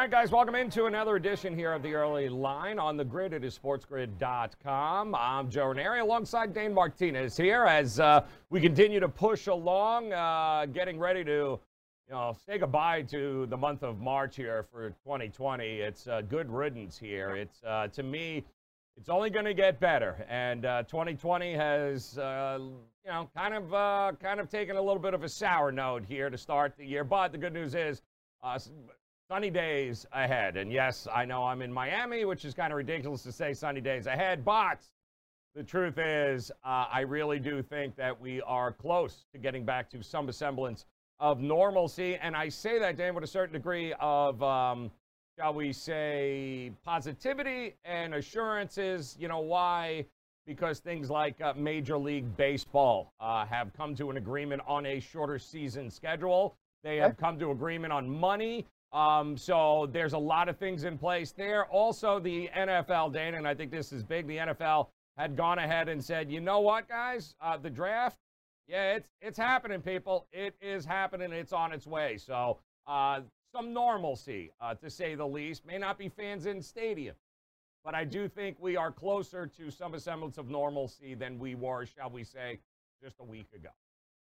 Right, guys, welcome into another edition here of the early line on the grid. It is sportsgrid.com. I'm Joe Raineri alongside Dane Martinez here as uh, we continue to push along, uh, getting ready to you know, say goodbye to the month of March here for 2020. It's uh, good riddance here. It's uh, to me, it's only going to get better, and 2020 uh, has uh, you know kind of kind of taken a little bit of a sour note here to start the year. But the good news is sunny days ahead. And yes, I know I'm in Miami, which is kind of ridiculous to say sunny days ahead, but the truth is, uh, I really do think that we are close to getting back to some semblance of normalcy. And I say that, Dan, with a certain degree of, um, shall we say, positivity and assurances. You know why? Because things like uh, Major League Baseball uh, have come to an agreement on a shorter season schedule. They have come to agreement on money. Um, so there's a lot of things in place there. Also, the NFL, Dana, and I think this is big. The NFL had gone ahead and said, you know what, guys, uh, the draft, yeah, it's it's happening, people. It is happening. It's on its way. So uh, some normalcy, uh, to say the least. May not be fans in stadium, but I do think we are closer to some semblance of normalcy than we were, shall we say, just a week ago.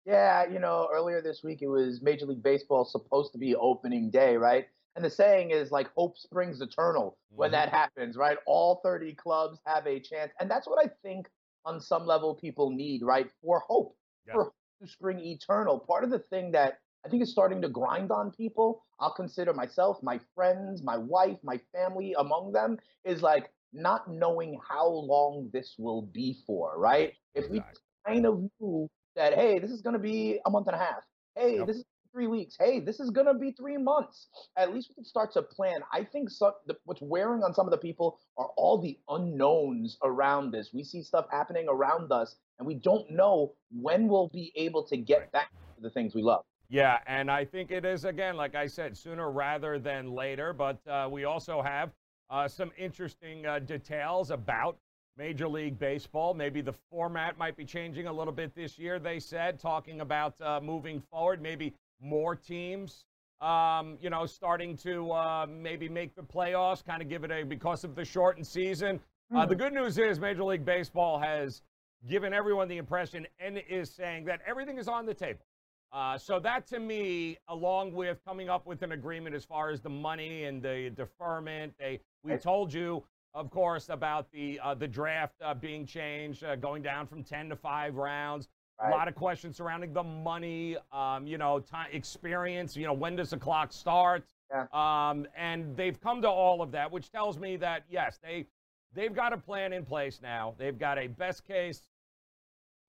Yeah, you know, earlier this week it was Major League Baseball supposed to be opening day, right? And the saying is like hope springs eternal when mm-hmm. that happens, right? All 30 clubs have a chance. And that's what I think on some level people need, right? For hope, yeah. for hope to spring eternal. Part of the thing that I think is starting to grind on people, I'll consider myself, my friends, my wife, my family among them, is like not knowing how long this will be for, right? If we kind of knew that hey, this is going to be a month and a half. Hey, yep. this is three weeks. Hey, this is going to be three months. At least we can start to plan. I think so, the, what's wearing on some of the people are all the unknowns around this. We see stuff happening around us, and we don't know when we'll be able to get back to the things we love. Yeah, and I think it is, again, like I said, sooner rather than later. But uh, we also have uh, some interesting uh, details about Major League Baseball. Maybe the format might be changing a little bit this year, they said, talking about uh, moving forward, maybe more teams, um, you know, starting to uh, maybe make the playoffs, kind of give it a, because of the shortened season. Mm-hmm. Uh, the hmm. good news is Major League Baseball has given everyone the impression and is saying that everything is on the table. Uh, so that to me, along with coming up with an agreement as far as the money and the deferment, they we told you of course, about the uh, the draft uh, being changed, uh, going down from ten to five rounds. Right. A lot of questions surrounding the money, um, you know, time, experience. You know, when does the clock start? Yeah. Um, and they've come to all of that, which tells me that yes, they they've got a plan in place now. They've got a best case,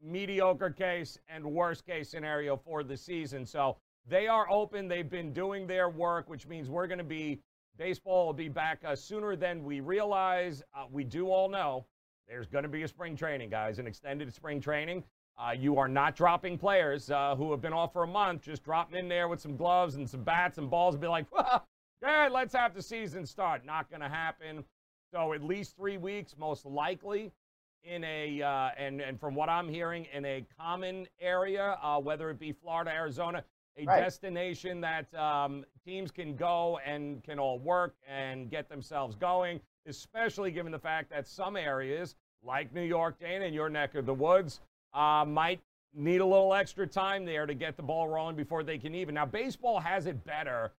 mediocre case, and worst case scenario for the season. So they are open. They've been doing their work, which means we're going to be Baseball will be back uh, sooner than we realize. Uh, we do all know there's going to be a spring training, guys, an extended spring training. Uh, you are not dropping players uh, who have been off for a month, just dropping in there with some gloves and some bats and balls and be like, well, yeah, let's have the season start. Not going to happen. So at least three weeks, most likely, in a uh, and and from what I'm hearing, in a common area, uh, whether it be Florida, Arizona a right. destination that um, teams can go and can all work and get themselves going, especially given the fact that some areas, like New York, Dana, in your neck of the woods, uh, might need a little extra time there to get the ball rolling before they can even. Now, baseball has it better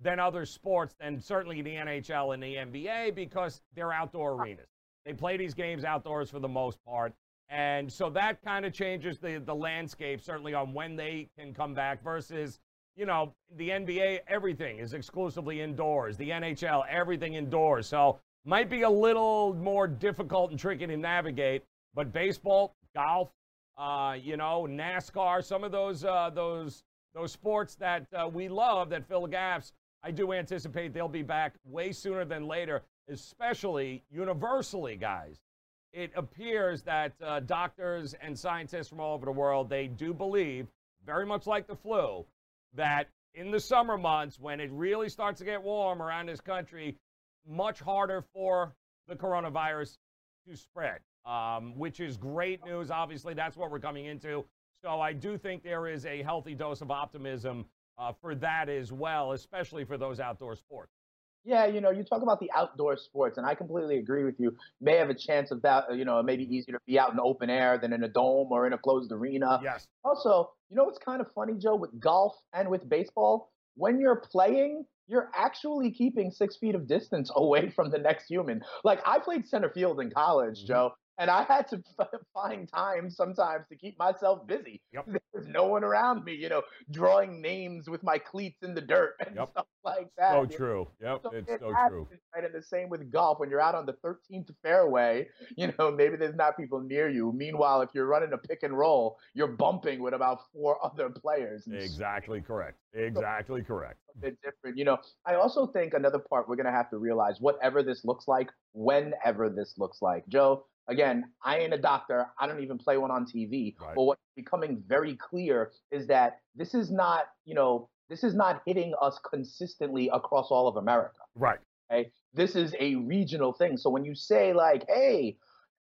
than other sports, than certainly the NHL and the NBA, because they're outdoor arenas. They play these games outdoors for the most part. And so that kind of changes the, the landscape, certainly on when they can come back versus, you know, the NBA, everything is exclusively indoors. The NHL, everything indoors. So might be a little more difficult and tricky to navigate. But baseball, golf, uh, you know, NASCAR, some of those uh, those those sports that uh, we love that fill the gaps, I do anticipate they'll be back way sooner than later, especially universally, guys it appears that uh, doctors and scientists from all over the world they do believe very much like the flu, that in the summer months when it really starts to get warm around this country, much harder for the coronavirus to spread, um, which is great news. Obviously, that's what we're coming into. So I do think there is a healthy dose of optimism uh, for that as well, especially for those outdoor sports. Yeah, you know, you talk about the outdoor sports, and I completely agree with you. May have a chance of that, you know, it may be easier to be out in the open air than in a dome or in a closed arena. Yes. Also, you know what's kind of funny, Joe, with golf and with baseball? When you're playing, you're actually keeping six feet of distance away from the next human. Like I played center field in college, mm-hmm. Joe, and I had to f- find time sometimes to keep myself busy. Yep. There's no one around me, you know, drawing names with my cleats in the dirt and yep. stuff like that. So true. Yep, so it's it so happens, true. Right, and the same with golf. When you're out on the 13th fairway, you know, maybe there's not people near you. Meanwhile, if you're running a pick and roll, you're bumping with about four other players. Exactly correct. Exactly so, correct. A bit different. You know, I also think another part we're going to have to realize, whatever this looks like, whenever this looks like, Joe, again, I ain't a doctor. I don't even play one on TV. Right. But what's becoming very clear is that this is not, you know, this is not hitting us consistently across all of America. Right. Okay. This is a regional thing. So when you say like, hey,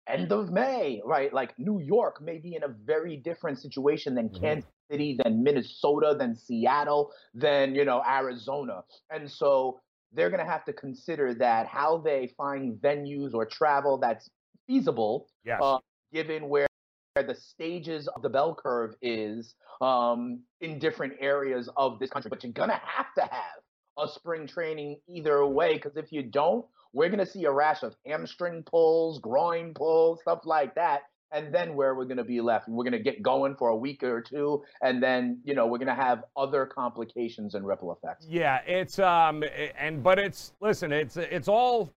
end of May, right? Like New York may be in a very different situation than mm-hmm. Kansas City, than Minnesota, than Seattle, than you know Arizona, and so they're going to have to consider that how they find venues or travel that's feasible, yes. uh, given where the stages of the bell curve is um, in different areas of this country. But you're going to have to have a spring training either way, because if you don't, we're going to see a rash of hamstring pulls, groin pulls, stuff like that. And then where we're going to be left, we're going to get going for a week or two, and then you know we're going to have other complications and ripple effects. Yeah, it's um, and but it's listen, it's it's all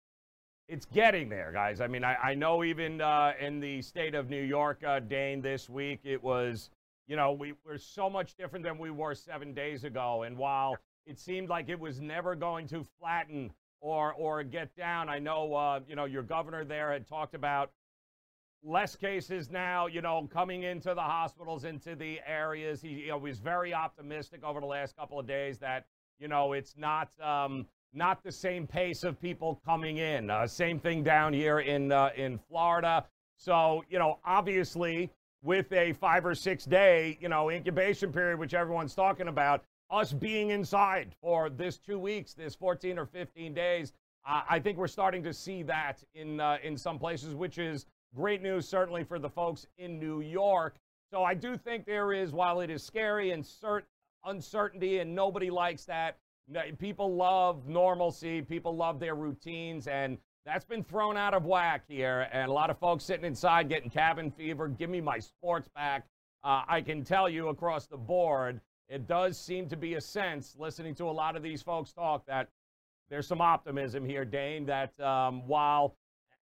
it's getting there, guys. I mean, I, I know even uh, in the state of New York, uh, Dane, this week, it was, you know, we were so much different than we were seven days ago. And while it seemed like it was never going to flatten or or get down, I know, uh, you know, your governor there had talked about less cases now, you know, coming into the hospitals, into the areas. He you know, was very optimistic over the last couple of days that, you know, it's not. Um, not the same pace of people coming in. Uh, same thing down here in uh, in Florida. So you know, obviously, with a five or six day you know incubation period, which everyone's talking about, us being inside for this two weeks, this 14 or 15 days, uh, I think we're starting to see that in uh, in some places, which is great news, certainly for the folks in New York. So I do think there is, while it is scary and cert- uncertainty, and nobody likes that, People love normalcy. People love their routines, and that's been thrown out of whack here. And a lot of folks sitting inside getting cabin fever. Give me my sports back. Uh, I can tell you across the board, it does seem to be a sense, listening to a lot of these folks talk, that there's some optimism here, Dane, that um, while,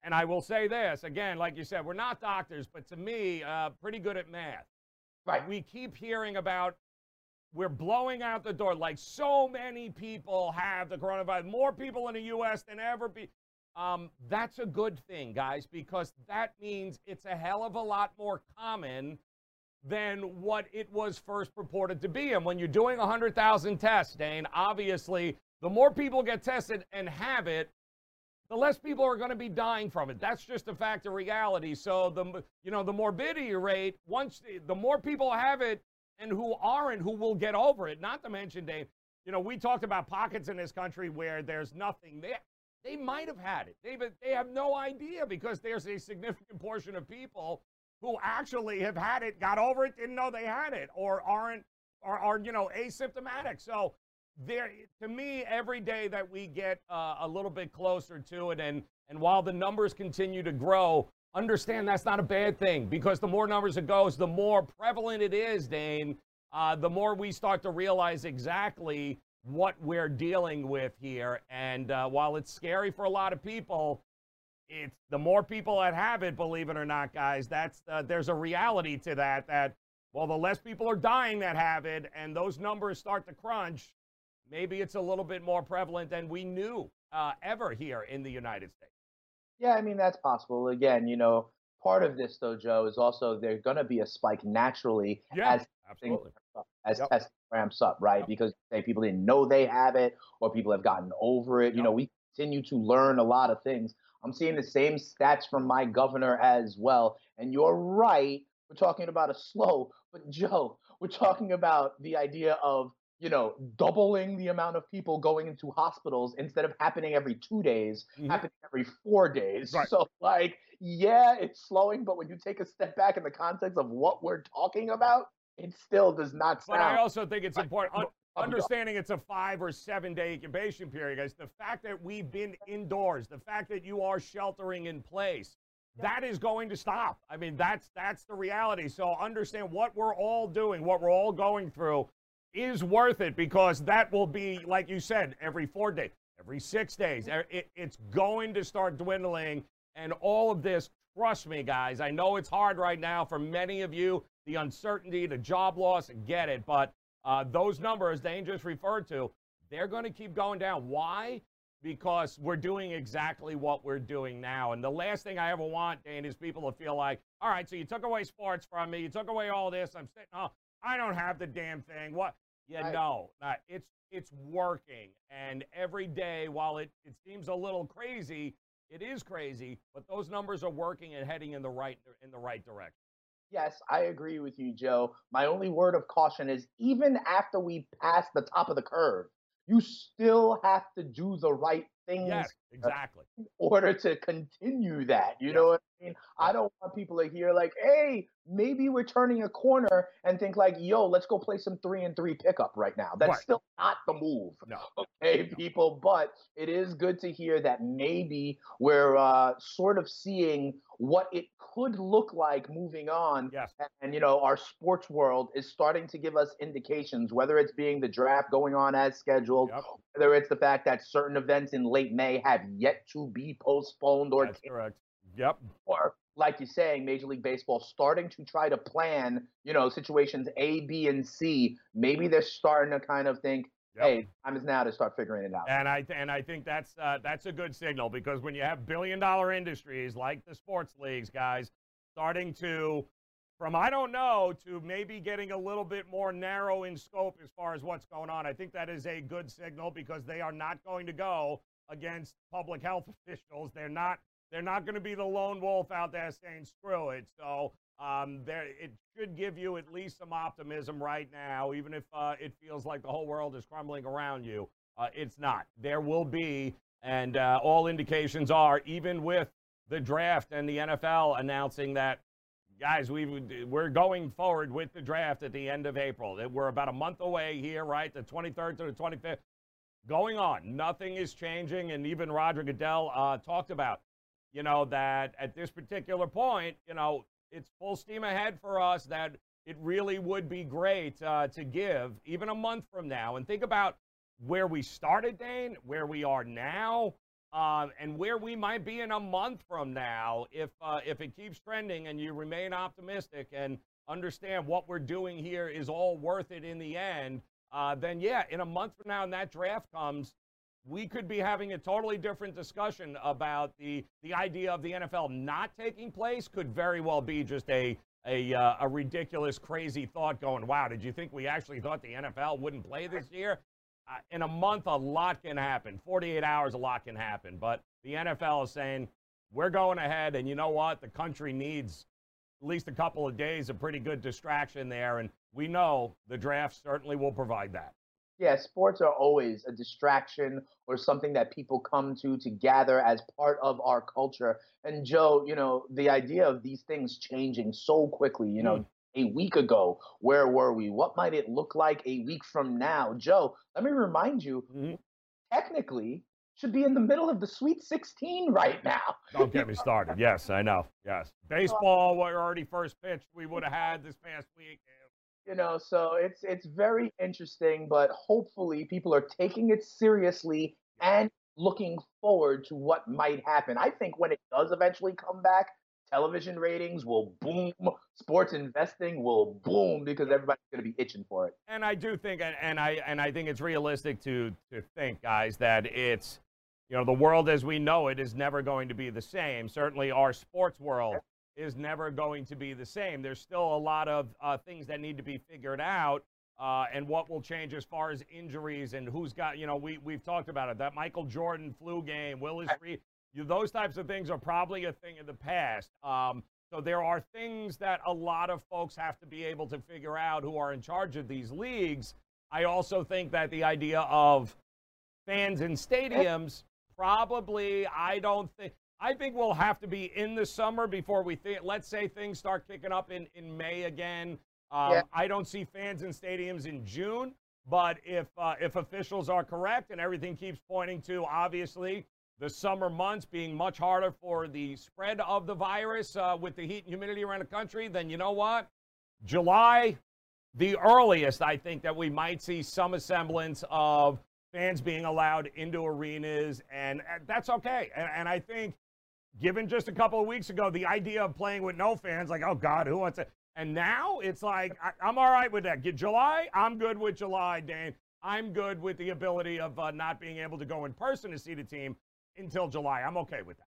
and I will say this again, like you said, we're not doctors, but to me, uh, pretty good at math. Right. We keep hearing about we're blowing out the door. Like so many people have the coronavirus, more people in the U.S. than ever be. Um, that's a good thing, guys, because that means it's a hell of a lot more common than what it was first purported to be. And when you're doing 100,000 tests, Dane, obviously, the more people get tested and have it, the less people are going to be dying from it. That's just a fact of reality. So the you know the morbidity rate once the, the more people have it, and who aren't, who will get over it. Not to mention, Dave, you know, we talked about pockets in this country where there's nothing there. They might have had it. They, they have no idea because there's a significant portion of people who actually have had it, got over it, didn't know they had it, or aren't, or are, you know, asymptomatic. So there, to me, every day that we get uh, a little bit closer to it, and and while the numbers continue to grow, understand that's not a bad thing because the more numbers it goes, the more prevalent it is, Dane, uh, the more we start to realize exactly what we're dealing with here. And uh, while it's scary for a lot of people, it's the more people that have it, believe it or not, guys. That's uh, there's a reality to that. That well, the less people are dying that have it, and those numbers start to crunch. Maybe it's a little bit more prevalent than we knew uh, ever here in the United States. Yeah, I mean that's possible. Again, you know, part of this, though, Joe, is also there's going to be a spike naturally Yeah, as absolutely. as Yep. testing ramps up, right? Yep. Because say people didn't know they have it, or people have gotten over it. You know, we continue to learn a lot of things. I'm seeing the same stats from my governor as well. And you're right. We're talking about a slow, but Joe, we're talking about the idea of you know doubling the amount of people going into hospitals instead of happening every two days, Mhm. happening every four days. Right. So like, yeah, it's slowing, but when you take a step back in the context of what we're talking about, it still does not sound. But I also think it's important. un- understanding it's a five or seven day incubation period, guys. The fact that we've been indoors, the fact that you are sheltering in place, that is going to stop. I mean, that's that's the reality. So understand what we're all doing, what we're all going through, is worth it because that will be, like you said, every four days, every six days. It, it's going to start dwindling, and all of this. Trust me, guys. I know it's hard right now for many of you. The uncertainty, the job loss, get it, but uh, those numbers Dane just referred to, they're going to keep going down. Why? Because we're doing exactly what we're doing now. And the last thing I ever want, Dane, is people to feel like, all right, so you took away sports from me, you took away all this. I'm sitting, oh, I don't have the damn thing. What? Yeah, Right. no, no, it's it's working. And every day, while it, it seems a little crazy, it is crazy, but those numbers are working and heading in the right in the right direction. Yes, I agree with you, Joe. My only word of caution is even after we pass the top of the curve, you still have to do the right things Yes, exactly. in order to continue that. You Yes. know what I mean? I don't want people to hear like, hey, maybe we're turning a corner and think like, yo, let's go play some three and three pickup right now. That's Right. still not the move. No. okay, people. But it is good to hear that maybe we're uh, sort of seeing what it could look like moving on. Yes. And, and, you know, our sports world is starting to give us indications, whether it's being the draft going on as scheduled, Yep. whether it's the fact that certain events in late May have yet to be postponed or That's correct. Yep. or like you're saying, Major League Baseball starting to try to plan, you know, situations A, B, and C. Maybe they're starting to kind of think, Yep. hey, time is now to start figuring it out. And I and I think that's uh, that's a good signal because when you have billion dollar industries like the sports leagues, guys, starting to from I don't know to maybe getting a little bit more narrow in scope as far as what's going on. I think that is a good signal because they are not going to go against public health officials. They're not they're not going to be the lone wolf out there saying screw it. So um, there it should give you at least some optimism right now, even if uh, it feels like the whole world is crumbling around you. Uh, it's not. There will be, and uh, all indications are, even with the draft and the NFL announcing that, guys, we we're going forward with the draft at the end of April. We're about a month away here, right? The 23rd to the 25th. Going on, nothing is changing, and even Roger Goodell uh, talked about, you know, that at this particular point, you know, it's full steam ahead for us. That it really would be great uh, to give even a month from now, and think about where we started, Dane, where we are now, uh, and where we might be in a month from now if uh, if it keeps trending and you remain optimistic and understand what we're doing here is all worth it in the end. Uh, then yeah, in a month from now, and that draft comes, we could be having a totally different discussion about the the idea of the NFL not taking place. Could very well be just a a, uh, a ridiculous, crazy thought. Going, wow, did you think we actually thought the NFL wouldn't play this year? uh, in a month, a lot can happen. 48 hours, a lot can happen. But the NFL is saying, we're going ahead, and you know what? The country needs at least a couple of days of pretty good distraction there. And we know the draft certainly will provide that. Yeah, sports are always a distraction or something that people come to to gather as part of our culture. And Joe, you know, the idea of these things changing so quickly, you know, a week ago, where were we? What might it look like a week from now? Joe, let me remind you, Mhm. technically should be in the middle of the Sweet 16 right now. Don't get me started. Yes, I know. Yes. Baseball, we're already first pitch we would have had this past week. you know so it's it's very interesting but hopefully people are taking it seriously and looking forward to what might happen i think when it does eventually come back television ratings will boom sports investing will boom because everybody's going to be itching for it And I do think, and, and I and I think it's realistic to to think, guys, that it's you know the world as we know it is never going to be the same. Certainly, our sports world is never going to be the same. There's still a lot of uh, things that need to be figured out. Uh, and what will change as far as injuries and who's got, you know, we, we've talked about it. That Michael Jordan flu game, Willis Reed, those types of things are probably a thing of the past. Um, so there are things that a lot of folks have to be able to figure out who are in charge of these leagues. I also think that the idea of fans in stadiums probably, I don't think, I think we'll have to be in the summer before we think, let's say things start kicking up in, in May again. Um, yeah. I don't see fans in stadiums in June, but if uh, if officials are correct and everything keeps pointing to obviously the summer months being much harder for the spread of the virus uh, with the heat and humidity around the country, then you know what? July, the earliest I think that we might see some semblance of fans being allowed into arenas, and, and that's okay. And, and I think given just a couple of weeks ago, the idea of playing with no fans, like, oh God, who wants it? And now it's like, I, am all right with that. Get July, I'm good with July, Dane. I'm good with the ability of uh, not being able to go in person to see the team until July. I'm okay with that.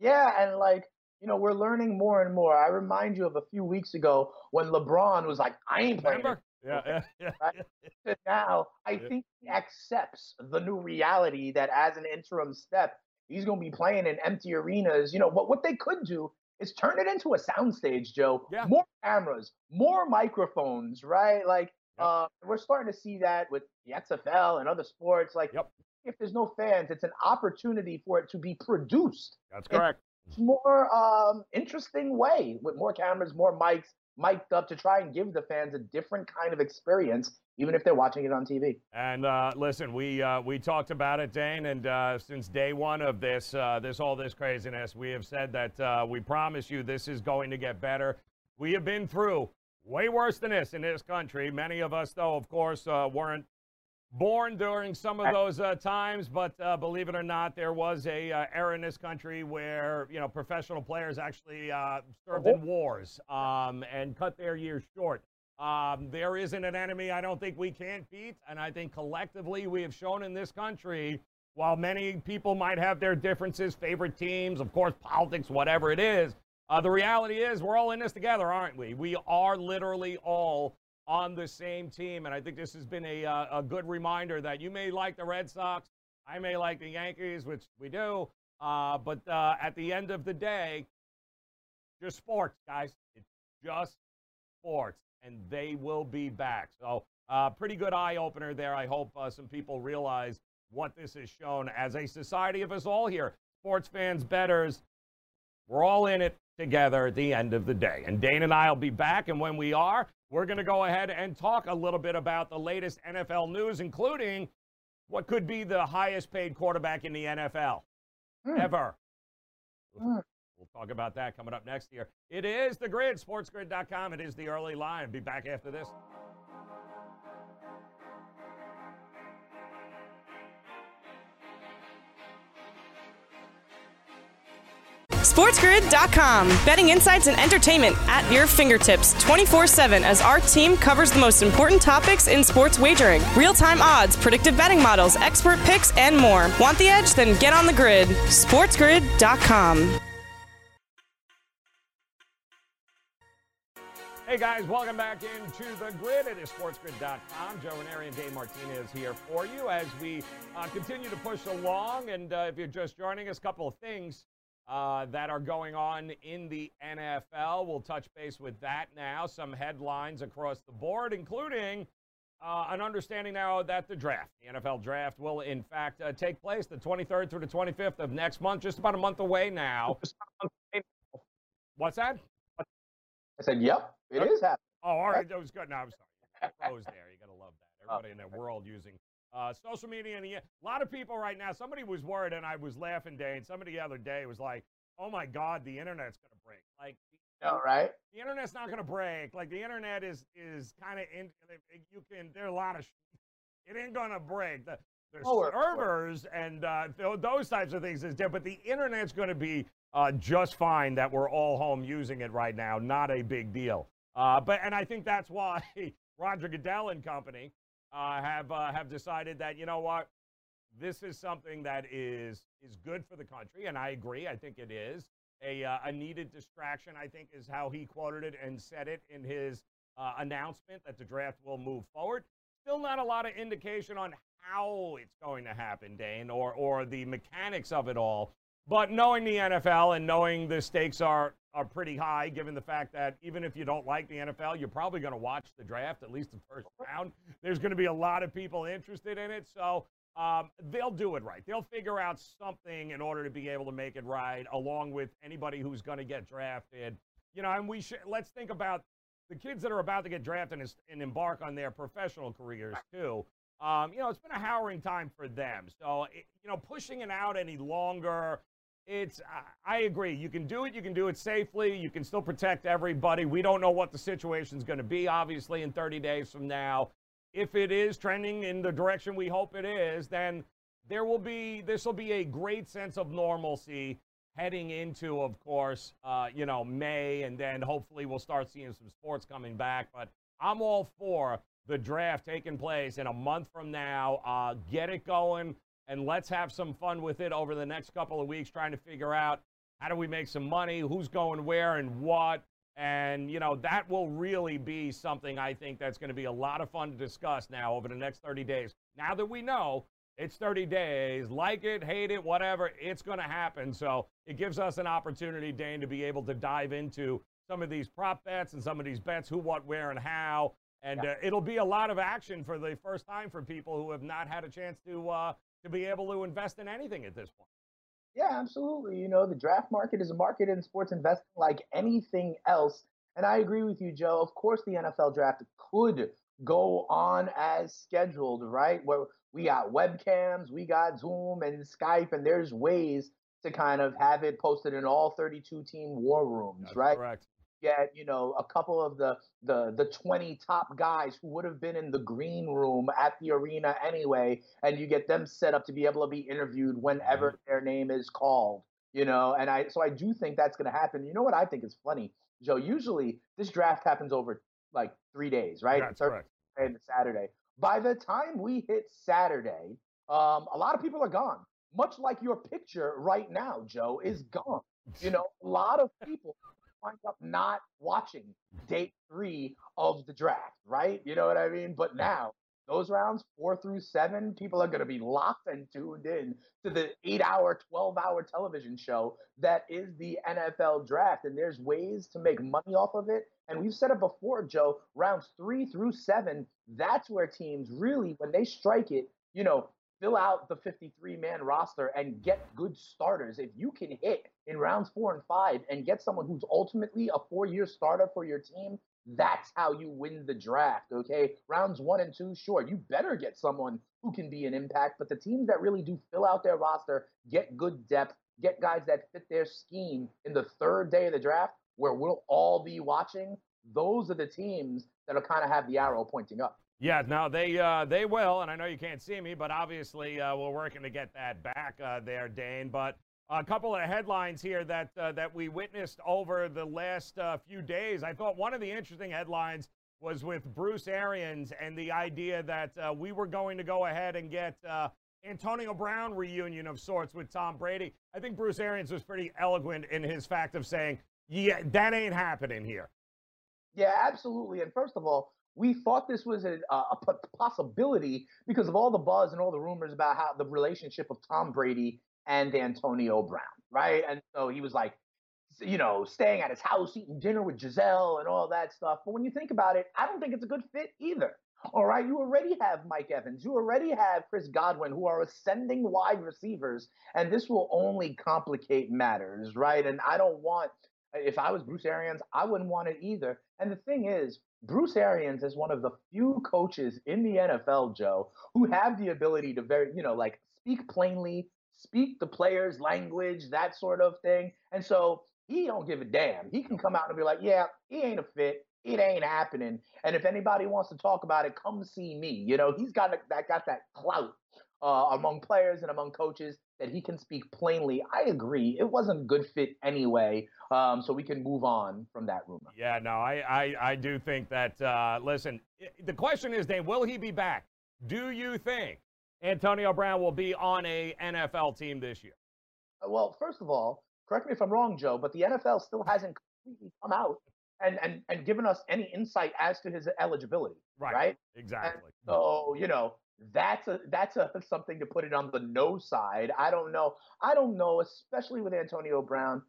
Yeah, and like, you know, we're learning more and more. I remind you of a few weeks ago when LeBron was like, I ain't playing. Remember? Yeah, yeah, yeah, right? Now, I yeah. think he accepts the new reality that as an interim step, he's going to be playing in empty arenas. You know, what, what they could do is turn it into a soundstage, Joe. Yeah. More cameras, more microphones, right? Like yep. uh, we're starting to see that with the XFL and other sports. Like yep. if there's no fans, it's an opportunity for it to be produced. That's correct. More um, interesting way with more cameras, more mics, mic'd up to try and give the fans a different kind of experience, even if they're watching it on TV. And uh, listen, we uh, we talked about it, Dane, and uh, since day one of this, uh, this all this craziness, we have said that uh, we promise you this is going to get better. We have been through way worse than this in this country. Many of us, though, of course, uh, weren't born during some of those uh, times, but uh, believe it or not, there was a uh, era in this country where you know professional players actually uh, served in wars um, and cut their years short. Um, there isn't an enemy I don't think we can't beat, and I think collectively we have shown in this country. While many people might have their differences, favorite teams, of course, politics, whatever it is, uh, the reality is we're all in this together, aren't we? We are literally all on the same team. And I think this has been a, uh, a good reminder that you may like the Red Sox, I may like the Yankees, which we do. Uh, but uh, at the end of the day, just sports, guys. It's just sports, and they will be back. So, uh, pretty good eye opener there. I hope uh, some people realize what this has shown as a society of us all here. Sports fans, betters, we're all in it together at the end of the day. And Dane and I will be back. And when we are, we're going to go ahead and talk a little bit about the latest NFL news, including what could be the highest paid quarterback in the NFL mm. ever. Mm. We'll talk about that coming up next year. It is the grid, sportsgrid.com. It is the early line. Be back after this. SportsGrid.com. Betting insights and entertainment at your fingertips 24 7 as our team covers the most important topics in sports wagering real time odds, predictive betting models, expert picks, and more. Want the edge? Then get on the grid. SportsGrid.com. Hey guys, welcome back into the grid. It is sportsgrid.com. Joe and Dane Martinez here for you as we uh, continue to push along. And uh, if you're just joining us, a couple of things uh, that are going on in the NFL. We'll touch base with that now. Some headlines across the board, including uh, an understanding now that the draft, the NFL draft, will in fact uh, take place the 23rd through the 25th of next month, just about a month away now. What's that? I said, yep, it is happening. Oh, all right. That was good. No, I'm sorry. Froze there. You got to love that. Everybody in that world using uh, social media and the, a lot of people right now. Somebody was worried, and I was laughing. Day and somebody the other day was like, "Oh my God, the internet's gonna break!" Like, all right, the internet's not gonna break. Like the internet is is kind of in. You can there are a lot of. It ain't gonna break. The, the oh, servers and uh, those types of things is different, but the internet's going to be uh, just fine. That we're all home using it right now. Not a big deal. Uh, but and I think that's why Roger Goodell and company uh, have uh, have decided that you know what, this is something that is is good for the country, and I agree. I think it is. a, uh, a needed distraction, I think, is how he quoted it and said it in his uh, announcement that the draft will move forward. Still not a lot of indication on how it's going to happen, Dane, or, or the mechanics of it all. But knowing the NFL and knowing the stakes are, are pretty high, given the fact that even if you don't like the NFL, you're probably going to watch the draft, at least the first round. There's going to be a lot of people interested in it. So um, they'll do it right. They'll figure out something in order to be able to make it right, along with anybody who's going to get drafted. You know, and we should let's think about the kids that are about to get drafted and, and embark on their professional careers too. Um, you know, it's been a harrowing time for them. So, it, you know, pushing it out any longer, it's, I agree. You can do it. You can do it safely. You can still protect everybody. We don't know what the situation is going to be, obviously, in 30 days from now. If it is trending in the direction we hope it is, then there will be, this will be a great sense of normalcy heading into, of course, uh, you know, May, and then hopefully we'll start seeing some sports coming back. But I'm all for the draft taking place in a month from now. Uh, get it going, and let's have some fun with it over the next couple of weeks, trying to figure out how do we make some money, who's going where, and what. And, you know, that will really be something I think that's going to be a lot of fun to discuss now over the next 30 days. Now that we know it's 30 days. Like it, hate it, whatever, it's going to happen. So it gives us an opportunity, Dane, to be able to dive into some of these prop bets and some of these bets who, what, where, and how. And yeah. uh, it'll be a lot of action for the first time for people who have not had a chance to uh, to be able to invest in anything at this point. Yeah, absolutely. You know, the draft market is a market in sports investing like anything else. And I agree with you, Joe. Of course, the NFL draft could go on as scheduled, right? Where we got webcams, we got Zoom and Skype, and there's ways to kind of have it posted in all 32 team war rooms, That's right? Correct. Get you know a couple of the the the 20 top guys who would have been in the green room at the arena anyway, and you get them set up to be able to be interviewed whenever mm-hmm. their name is called. You know, and I so I do think that's going to happen. You know what I think is funny, Joe? Usually this draft happens over like three days, right? That's correct. And Saturday. By the time we hit Saturday, um, a lot of people are gone. Much like your picture right now, Joe, is gone. You know, a lot of people wind up not watching day three of the draft, right? You know what I mean? But now, those rounds, four through seven, people are going to be locked and tuned in to the eight hour, 12 hour television show that is the NFL draft. And there's ways to make money off of it. And we've said it before, Joe, rounds three through seven, that's where teams really, when they strike it, you know, fill out the 53 man roster and get good starters. If you can hit in rounds four and five and get someone who's ultimately a four year starter for your team, that's how you win the draft, okay? Rounds one and two, sure, you better get someone who can be an impact, but the teams that really do fill out their roster, get good depth, get guys that fit their scheme in the third day of the draft, where we'll all be watching, those are the teams that'll kind of have the arrow pointing up. Yeah, no, they uh, they will, and I know you can't see me, but obviously uh, we're working to get that back uh, there, Dane. But a couple of headlines here that uh, that we witnessed over the last uh, few days. I thought one of the interesting headlines was with Bruce Arians and the idea that uh, we were going to go ahead and get Antonio Brown reunion of sorts with Tom Brady. I think Bruce Arians was pretty eloquent in his fact of saying, "Yeah, that ain't happening here." Yeah, absolutely. And first of all, we thought this was a, a, possibility because of all the buzz and all the rumors about how the relationship of Tom Brady and Antonio Brown, right? And so he was like, you know, staying at his house, eating dinner with Gisele and all that stuff. But when you think about it, I don't think it's a good fit either. All right, you already have Mike Evans, you already have Chris Godwin, who are ascending wide receivers, and this will only complicate matters, right? And I don't want, if I was Bruce Arians, I wouldn't want it either. And the thing is, Bruce Arians is one of the few coaches in the NFL, Joe, who have the ability to very, you know, like speak plainly, speak the player's language, that sort of thing. And so he don't give a damn. He can come out and be like, yeah, he ain't a fit. It ain't happening. And if anybody wants to talk about it, come see me. You know, he's got that got that clout uh, among players and among coaches that he can speak plainly. I agree. It wasn't a good fit anyway. Um, so we can move on from that rumor. Yeah, no, I, I, I do think that, uh, listen, the question is, Dane, will he be back? Do you think Antonio Brown will be on a NFL team this year? Uh, well, first of all, correct me if I'm wrong, Joe, but the NFL still hasn't completely come out and and and given us any insight as to his eligibility. Right. Right. Exactly. And so you know that's a that's a something to put it on the no side. I don't know. I don't know, especially with Antonio Brown.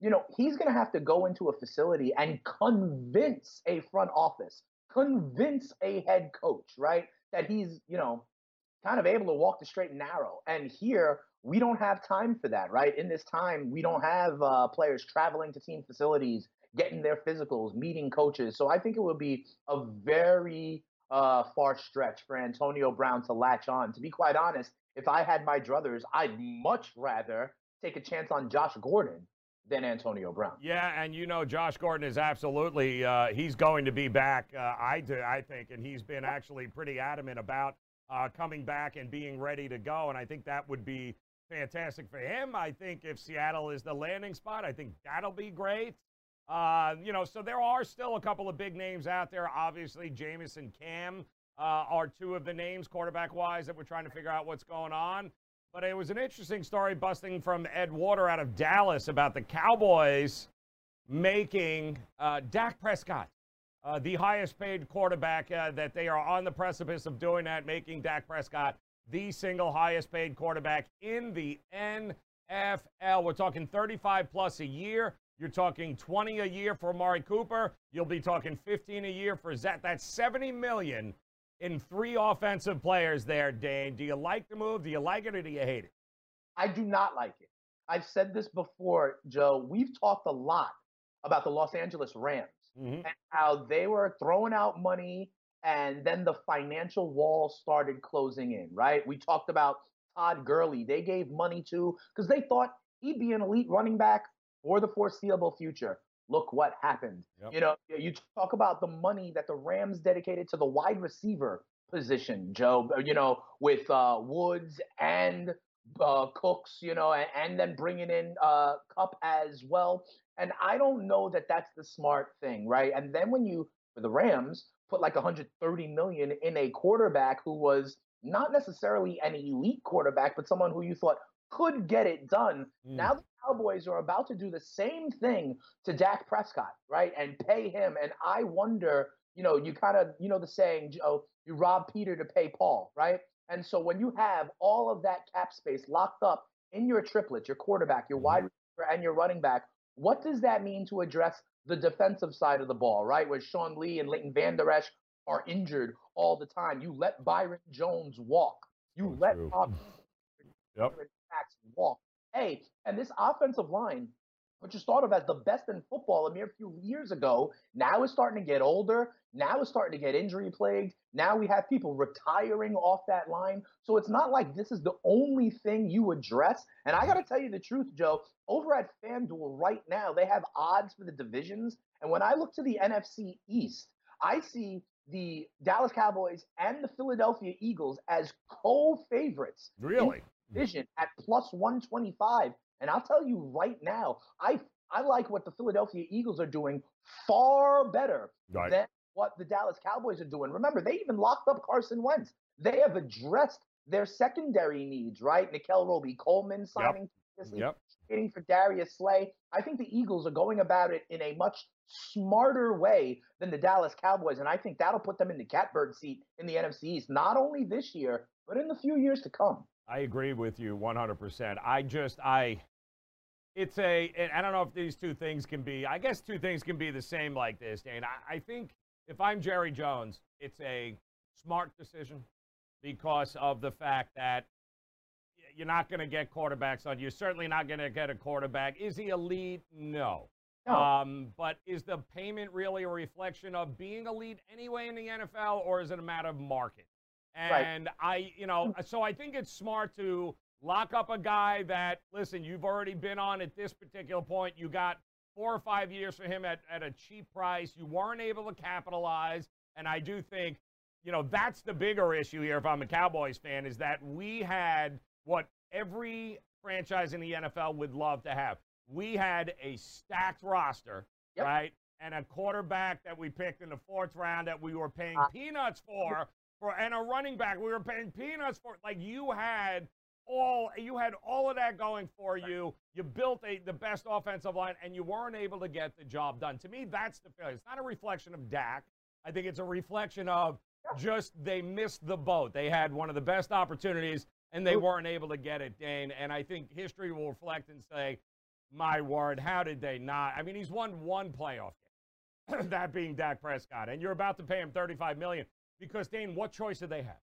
You know, he's going to have to go into a facility and convince a front office, convince a head coach, right, that he's you know kind of able to walk the straight and narrow. And here we don't have time for that, right? In this time, we don't have uh, players traveling to team facilities, getting their physicals, meeting coaches. So I think it would be a very uh, far stretch for Antonio Brown to latch on. To be quite honest, if I had my druthers, I'd much rather take a chance on Josh Gordon than Antonio Brown. Yeah, and you know Josh Gordon is absolutely uh, he's going to be back. Uh, I do, I think, and he's been actually pretty adamant about uh, coming back and being ready to go. And I think that would be fantastic for him. I think if Seattle is the landing spot, I think that'll be great. Uh, you know, so there are still a couple of big names out there. Obviously, Jameis and Cam uh, are two of the names, quarterback wise, that we're trying to figure out what's going on. But it was an interesting story busting from Ed Werder out of Dallas about the Cowboys making uh, Dak Prescott uh, the highest paid quarterback uh, that they are on the precipice of doing that, making Dak Prescott the single highest paid quarterback in the NFL. We're talking 35 plus a year. You're talking 20 a year for Amari Cooper. You'll be talking 15 a year for Zach. That's 70 million in three offensive players there, Dane. Do you like the move? Do you like it or do you hate it? I do not like it. I've said this before, Joe. We've talked a lot about the Los Angeles Rams mm-hmm. and how they were throwing out money and then the financial wall started closing in, right? We talked about Todd Gurley. They gave money to because they thought he'd be an elite running back for the foreseeable future. Look what happened. Yep. You know, you talk about the money that the Rams dedicated to the wide receiver position, Joe, you know, with uh, Woods and uh, Cooks, you know, and, and then bringing in uh, Kupp as well. And I don't know that that's the smart thing, right? And then when you, for the Rams, put like 130 million in a quarterback who was not necessarily an elite quarterback, but someone who you thought could get it done. Mm. Now the Cowboys are about to do the same thing to Dak Prescott, right? And pay him. And I wonder, you know, you kind of, you know, the saying, Joe, you rob Peter to pay Paul, right? And so when you have all of that cap space locked up in your triplets, your quarterback, your wide mm-hmm. receiver, and your running back, what does that mean to address the defensive side of the ball, right? Where Sean Lee and Leighton Vander Esch are injured all the time. You let Byron Jones walk. You let Bob yep. Walk. Hey, and this offensive line which was thought of as the best in football a mere few years ago, now is starting to get older. Now is starting to get injury plagued. Now we have people retiring off that line. So it's not like this is the only thing you address. And I got to tell you the truth, Joe, over at FanDuel right now, they have odds for the divisions. And when I look to the NFC East, I see the Dallas Cowboys and the Philadelphia Eagles as co favorites. Really? Mm. Division at plus 125. And I'll tell you right now, I I like what the Philadelphia Eagles are doing far better right. than what the Dallas Cowboys are doing. Remember, they even locked up Carson Wentz. They have addressed their secondary needs, right? Nickell Robey-Coleman signing, yep. yep. for Darius Slay. I think the Eagles are going about it in a much smarter way than the Dallas Cowboys, and I think that'll put them in the catbird seat in the NFC East, not only this year, but in the few years to come. I agree with you 100%. I just, I, it's a, I don't know if these two things can be, I guess two things can be the same like this, Dane. I, I think if I'm Jerry Jones, it's a smart decision because of the fact that you're not going to get quarterbacks on. You're certainly not going to get a quarterback. Is he elite? No. no. Um, but is the payment really a reflection of being elite anyway in the NFL, or is it a matter of market? And right. I, you know, mm. so I think it's smart to lock up a guy that, listen, you've already been on at this particular point. You got four or five years for him at, at a cheap price. You weren't able to capitalize. And I do think, you know, that's the bigger issue here if I'm a Cowboys fan is that we had what every franchise in the NFL would love to have. We had a stacked roster, yep. right? And a quarterback that we picked in the fourth round that we were paying uh, peanuts for for and a running back we were paying peanuts for. Like you had all you had all of that going for you. You built a the best offensive line, and you weren't able to get the job done. To me, that's the failure. It's not a reflection of Dak. I think it's a reflection of just they missed the boat. They had one of the best opportunities, and they weren't able to get it, Dane. And I think history will reflect and say, "My word, how did they not?" I mean, he's won one playoff game, that being Dak Prescott, and you're about to pay him 35 million because Dane, what choice do they have?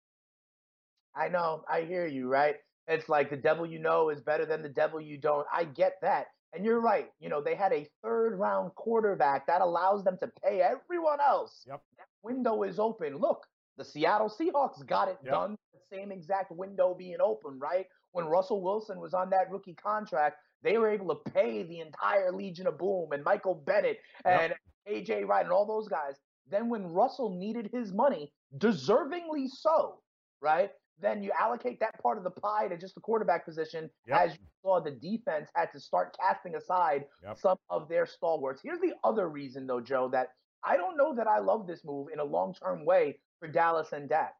I know. I hear you, right? It's like the devil you know is better than the devil you don't. I get that. And you're right. You know, they had a third round quarterback that allows them to pay everyone else. Yep. That window is open. Look, the Seattle Seahawks got it Yep. done. The same exact window being open, right? When Russell Wilson was on that rookie contract, they were able to pay the entire Legion of Boom and Michael Bennett and K.J. Wright and all those guys. Then when Russell needed his money, deservingly so, right? Then you allocate that part of the pie to just the quarterback position Yep. as you saw the defense had to start casting aside Yep. some of their stalwarts. Here's the other reason, though, Joe, that I don't know that I love this move in a long term way for Dallas and Dak.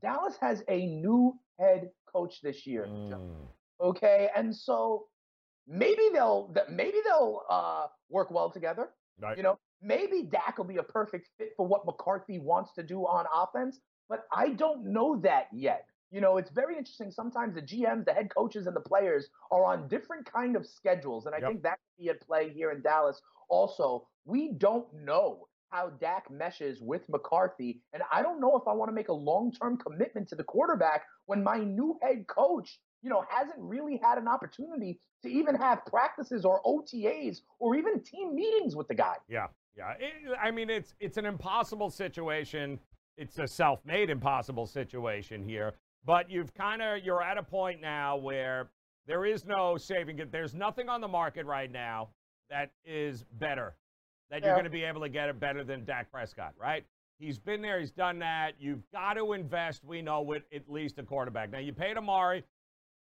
Dallas has a new head coach this year. Joe, Mm. Okay, and so maybe they'll maybe they'll uh, work well together. Right. You know, maybe Dak will be a perfect fit for what McCarthy wants to do on offense, but I don't know that yet. You know, it's very interesting. Sometimes the GMs, the head coaches, and the players are on different kind of schedules, and I Yep. think that could be at play here in Dallas. Also, we don't know how Dak meshes with McCarthy, and I don't know if I want to make a long-term commitment to the quarterback when my new head coach, you know, hasn't really had an opportunity to even have practices or OTAs or even team meetings with the guy. Yeah, yeah. It- I mean, it's it's an impossible situation. It's a self-made impossible situation here. But you've kind of you're at a point now where there is no saving it. There's nothing on the market right now that is better. That you're going to be able to get it better than Dak Prescott, right? He's been there. He's done that. You've got to invest. We know with at least a quarterback. Now you paid Amari.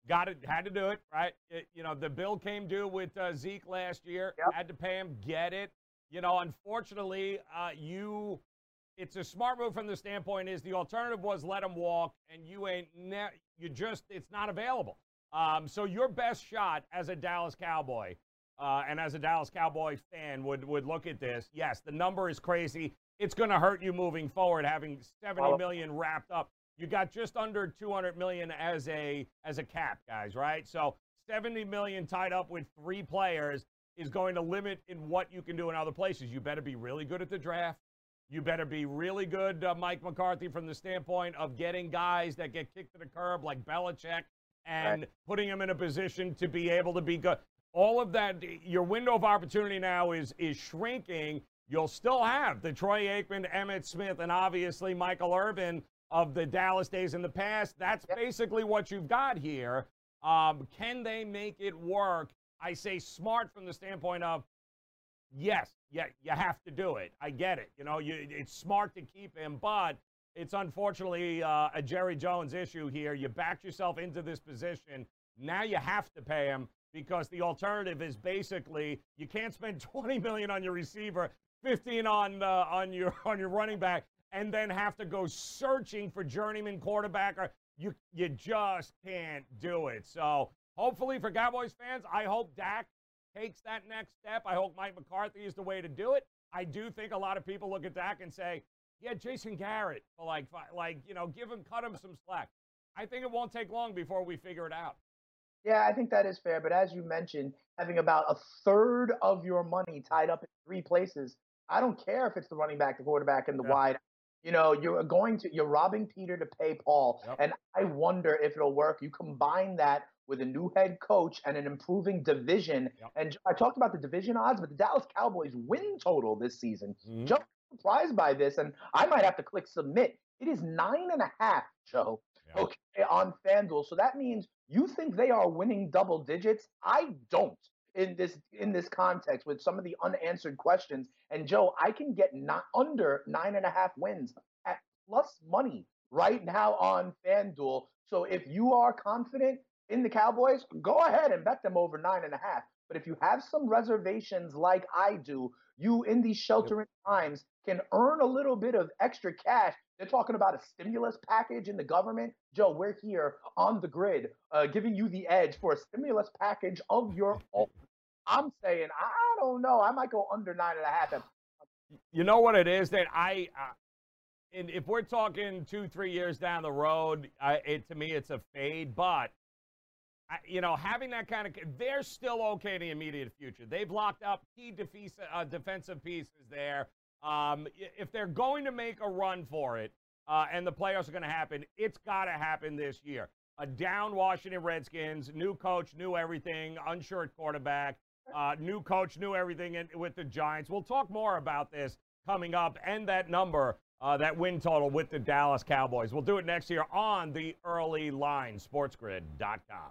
Got it. Had to do it, right? It- you know the bill came due with uh, Zeke last year. Yep. Had to pay him. Get it. You know, unfortunately, uh, you. It's a smart move from the standpoint is the alternative was let him walk, and you ain't. Ne- you just it's not available. Um, so your best shot as a Dallas Cowboy uh, and as a Dallas Cowboy fan would would look at this. Yes, the number is crazy. It's going to hurt you moving forward, having seventy million wrapped up. You got just under two hundred million as a as a cap, guys. Right? So seventy million tied up with three players is going to limit in what you can do in other places. You better be really good at the draft. You better be really good, uh, Mike McCarthy, from the standpoint of getting guys that get kicked to the curb like Belichick and putting them in a position to be able to be good. All of that, your window of opportunity now is is shrinking. You'll still have the Troy Aikman, Emmitt Smith, and obviously Michael Irvin of the Dallas days in the past. That's Yep. basically what you've got here. Um, can they make it work? I say smart from the standpoint of yes, yeah, you have to do it. I get it. You know, you, it's smart to keep him, but it's unfortunately uh, a Jerry Jones issue here. You backed yourself into this position. Now you have to pay him because the alternative is basically you can't spend 20 million on your receiver, 15 on uh, on your on your running back, and then have to go searching for journeyman quarterback. Or you you just can't do it. So hopefully for Cowboys fans, I hope Dak takes that next step. I hope Mike McCarthy is the way to do it. I do think a lot of people look at Dak and say, "Yeah, Jason Garrett, for like, like you know, give him, cut him some slack." I think it won't take long before we figure it out. Yeah, I think that is fair. But as you mentioned, having about a third of your money tied up in three places, I don't care if it's the running back, the quarterback, and the Yeah. wide. You know, you're going to you're robbing Peter to pay Paul, Yep. and I wonder if it'll work. You combine that with a new head coach and an improving division. Yep. And I talked about the division odds, but the Dallas Cowboys win total this season. Mhm. Joe, surprised by this, and I might have to click submit. It is nine and a half, Joe. Yeah. Okay, on FanDuel. So that means you think they are winning double digits. I don't in this in this context with some of the unanswered questions. And Joe, I can get not under nine and a half wins at plus money right now on FanDuel. So if you are confident in the Cowboys, go ahead and bet them over nine and a half. But if you have some reservations like I do, you in these sheltering times can earn a little bit of extra cash. They're talking about a stimulus package in the government. Joe, we're here on the grid, uh, giving you the edge for a stimulus package of your own. I'm saying, I don't know. I might go under nine and a half. You know what it is that I, uh, and if we're talking two, three years down the road, uh, it to me it's a fade. But you know, having that kind of, they're still okay in the immediate future. They've locked up key defense, uh, defensive pieces there. Um, if they're going to make a run for it, uh, and the playoffs are going to happen, it's got to happen this year. A down Washington Redskins, new coach, new everything, unsure quarterback, uh, new coach, new everything in, with the Giants. We'll talk more about this coming up and that number, uh, that win total with the Dallas Cowboys. We'll do it next year on the early line, sportsgrid.com.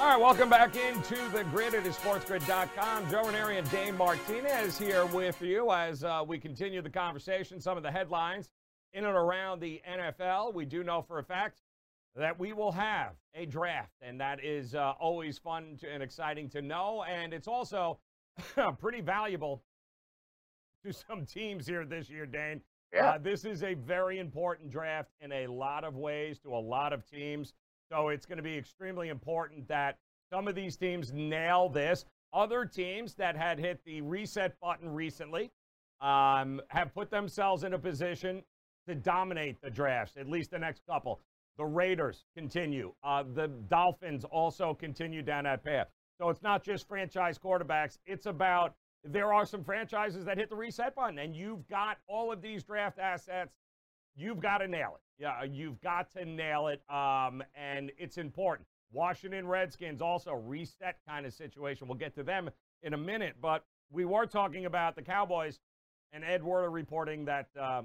All right, welcome back into the grid. It is sportsgrid.com. Joe Raineri and Dane Martinez here with you as uh, we continue the conversation. Some of the headlines in and around the NFL. We do know for a fact that we will have a draft, and that is uh, always fun to, and exciting to know. And it's also pretty valuable to some teams here this year, Dane. Yeah. Uh, this is a very important draft in a lot of ways to a lot of teams. So it's going to be extremely important that some of these teams nail this. Other teams that had hit the reset button recently um, have put themselves in a position to dominate the drafts, at least the next couple. The Raiders continue. Uh, the Dolphins also continue down that path. So it's not just franchise quarterbacks. It's about there are some franchises that hit the reset button, and you've got all of these draft assets. You've got to nail it. Yeah, you've got to nail it, um, and it's important. Washington Redskins also reset kind of situation. We'll get to them in a minute, but we were talking about the Cowboys, and Ed Werder reporting that uh,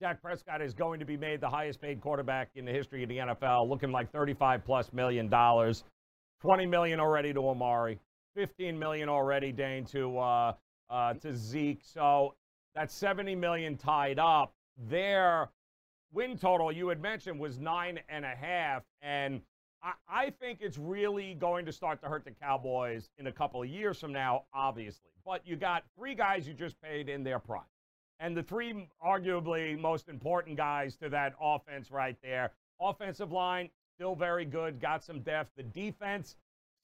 Dak Prescott is going to be made the highest paid quarterback in the history of the NFL, looking like 35 plus million dollars, 20 million already to Amari, 15 million already, Dane, to uh, uh, to Zeke. So that's 70 million tied up. There win total you had mentioned was nine and a half. And I, I think it's really going to start to hurt the Cowboys in a couple of years from now, obviously. But you got three guys you just paid in their prime. And the three arguably most important guys to that offense right there. Offensive line, still very good, got some depth. The defense,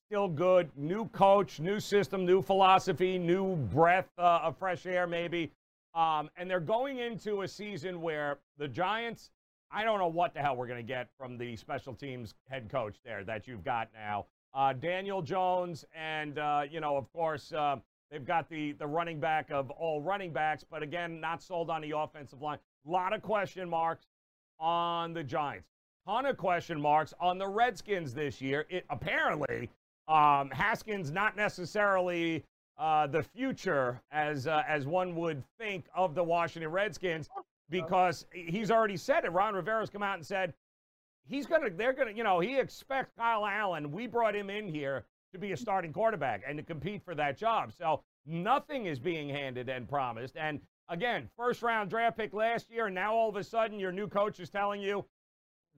still good. New coach, new system, new philosophy, new breath uh, of fresh air, maybe. Um, and they're going into a season where the Giants, I don't know what the hell we're going to get from the special teams head coach there that you've got now. Uh, Daniel Jones, and, uh, you know, of course, uh, they've got the, the running back of all running backs, but again, not sold on the offensive line. A lot of question marks on the Giants. Ton of question marks on the Redskins this year. It apparently um, Haskins not necessarily uh, the future as uh, as one would think of the Washington Redskins because he's already said it. Ron Rivera's come out and said he's gonna they're gonna you know he expects Kyle Allen. We brought him in here to be a starting quarterback and to compete for that job. So nothing is being handed and promised. And again, first round draft pick last year, and now all of a sudden your new coach is telling you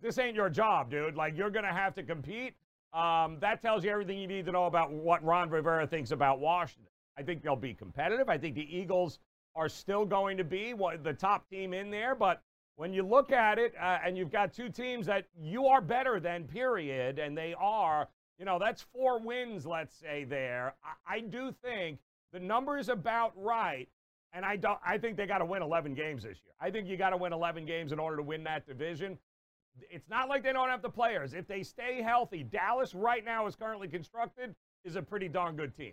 this ain't your job, dude. Like you're gonna have to compete. Um, that tells you everything you need to know about what Ron Rivera thinks about Washington. I think they'll be competitive. I think the Eagles are still going to be the top team in there. But when you look at it, uh, and you've got two teams that you are better than, period, and they are, you know, that's four wins, let's say, there. I, I do think the number is about right. And I don't. I think they got to win 11 games this year. I think you got to win 11 games in order to win that division. It's not like they don't have the players. If they stay healthy, Dallas right now is currently constructed is a pretty darn good team.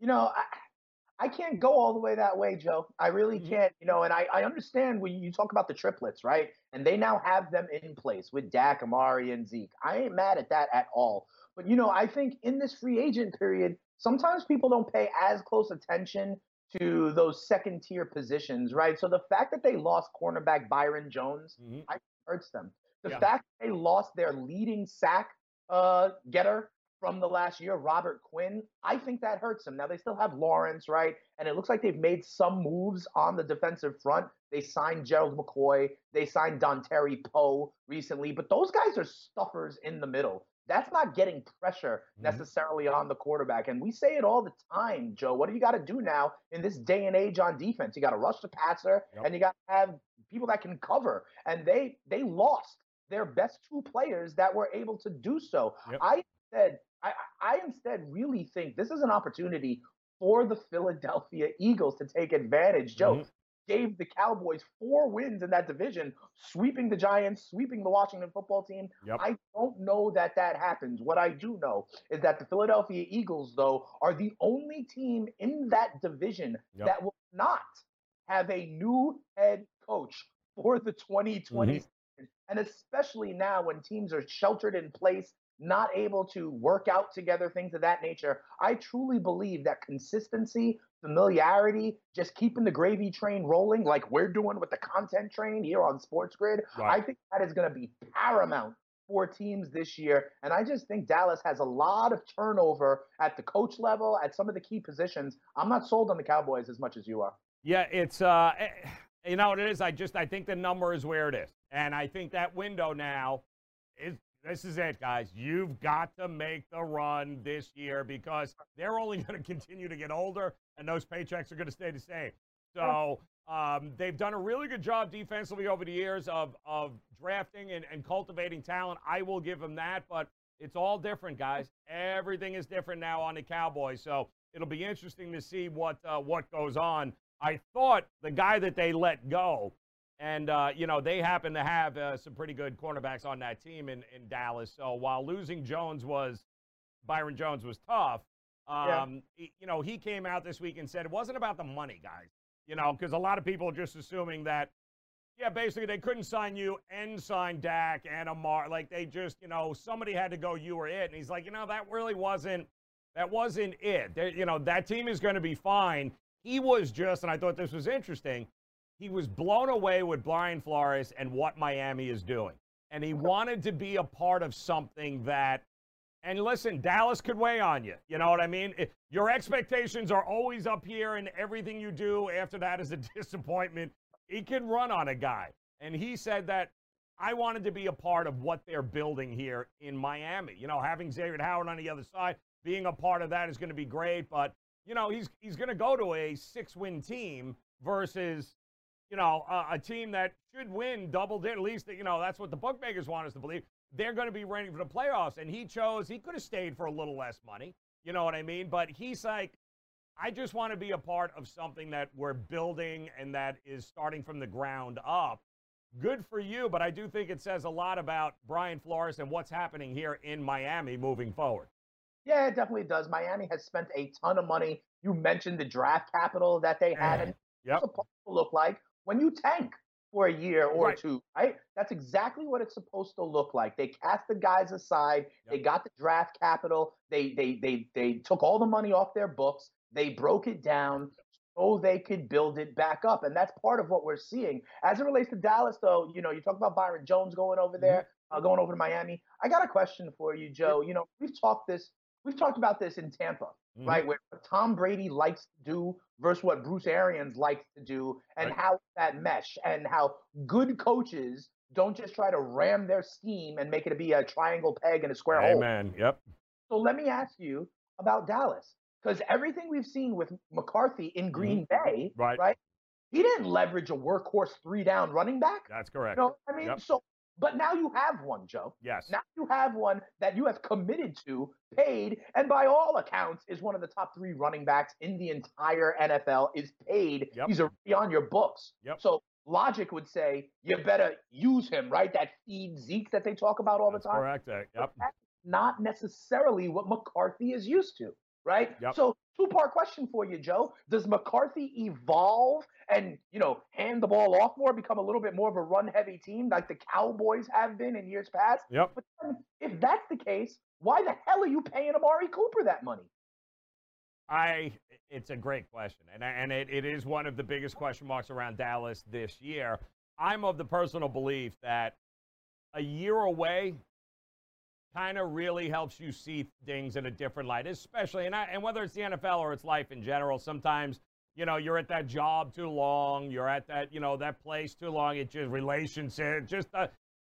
You know, I, I can't go all the way that way, Joe. I really mm-hmm. can't. You know, and I, I understand when you talk about the triplets, right? And they now have them in place with Dak, Amari, and Zeke. I ain't mad at that at all. But you know, I think in this free agent period, sometimes people don't pay as close attention to those second tier positions, right? So the fact that they lost cornerback Byron Jones, mm-hmm. I hurts them. The yeah. fact they lost their leading sack uh, getter from the last year, Robert Quinn, I think that hurts them. Now they still have Lawrence, right? And it looks like they've made some moves on the defensive front. They signed Gerald McCoy, they signed Dontari Poe recently, but those guys are stuffers in the middle. That's not getting pressure mm-hmm. necessarily on the quarterback. And we say it all the time, Joe. What do you got to do now in this day and age on defense? You got to rush the passer yep. and you got to have people that can cover. And they they lost their best two players that were able to do so. Yep. I said I, I instead really think this is an opportunity for the Philadelphia Eagles to take advantage. Joe mm-hmm. gave the Cowboys four wins in that division, sweeping the Giants, sweeping the Washington football team. Yep. I don't know that that happens. What I do know is that the Philadelphia Eagles, though, are the only team in that division yep. that will not have a new head coach for the 2020 mm-hmm. And especially now when teams are sheltered in place not able to work out together, things of that nature. I truly believe that consistency, familiarity, just keeping the gravy train rolling, like we're doing with the content train here on Sports Grid, right. I think that is going to be paramount for teams this year. And I just think Dallas has a lot of turnover at the coach level, at some of the key positions. I'm not sold on the Cowboys as much as you are. Yeah, it's uh eh, you know what it is. I just I think the number is where it is, and I think that window now is this is it, guys. You've got to make the run this year because they're only going to continue to get older, and those paychecks are going to stay the same. So um, they've done a really good job defensively over the years of, of drafting and, and cultivating talent. I will give them that, but it's all different, guys. Everything is different now on the Cowboys. So it'll be interesting to see what uh, what goes on. I thought the guy that they let go and, uh, you know, they happen to have uh, some pretty good cornerbacks on that team in, in Dallas. So while losing Jones was, Byron Jones was tough, um, yeah. you know, he came out this week and said it wasn't about the money, guys. You know, because a lot of people are just assuming that, yeah, basically they couldn't sign you and sign Dak and Amar. Like they just, you know, somebody had to go, you were it. And he's like, you know, that really wasn't, that wasn't it. They, you know, that team is going to be fine. He was just, and I thought this was interesting he was blown away with Brian Flores and what Miami is doing. And he wanted to be a part of something that, and listen, Dallas could weigh on you. You know what I mean? Your expectations are always up here, and everything you do after that is a disappointment. He can run on a guy. And he said that I wanted to be a part of what they're building here in Miami. You know, having Xavier Howard on the other side, being a part of that is going to be great. But, you know, he's, he's going to go to a six win team versus you know, a, a team that should win double digit. At least, you know, that's what the bookmakers want us to believe. They're going to be ready for the playoffs. And he chose, he could have stayed for a little less money. You know what I mean? But he's like, I just want to be a part of something that we're building and that is starting from the ground up. Good for you, but I do think it says a lot about Brian Flores and what's happening here in Miami moving forward. Yeah, it definitely does. Miami has spent a ton of money. You mentioned the draft capital that they had. Mm, and yep. supposed to look like when you tank for a year or right. two, right? That's exactly what it's supposed to look like. They cast the guys aside. Yep. They got the draft capital. They they they they took all the money off their books. They broke it down so they could build it back up. And that's part of what we're seeing. As it relates to Dallas, though, you know, you talk about Byron Jones going over mm-hmm. there, uh, going over to Miami. I got a question for you, Joe. You know, we've talked this, we've talked about this in Tampa, mm-hmm. right? Where Tom Brady likes to do versus what Bruce Arians likes to do and right. how that mesh and how good coaches don't just try to ram their scheme and make it to be a triangle peg and a square Amen. hole. Amen. Yep. So let me ask you about Dallas because everything we've seen with McCarthy in mm-hmm. Green mm-hmm. Bay, right. right? He didn't leverage a workhorse three down running back. That's correct. You know I mean? Yep. So but now you have one, Joe. Yes. Now you have one that you have committed to, paid, and by all accounts is one of the top three running backs in the entire NFL. Is paid. Yep. He's already on your books. Yep. So logic would say you better use him, right? That feed Zeke that they talk about all That's the time. Correct. Uh, yep. not necessarily what McCarthy is used to right? Yep. So two part question for you, Joe. Does McCarthy evolve and you know hand the ball off more, become a little bit more of a run heavy team like the Cowboys have been in years past? Yep. But if that's the case, why the hell are you paying Amari Cooper that money? I it's a great question, and and it, it is one of the biggest question marks around Dallas this year. I'm of the personal belief that a year away kind of really helps you see things in a different light, especially and I, and whether it's the NFL or it's life in general. Sometimes you know you're at that job too long, you're at that you know that place too long. It just relationship, just a,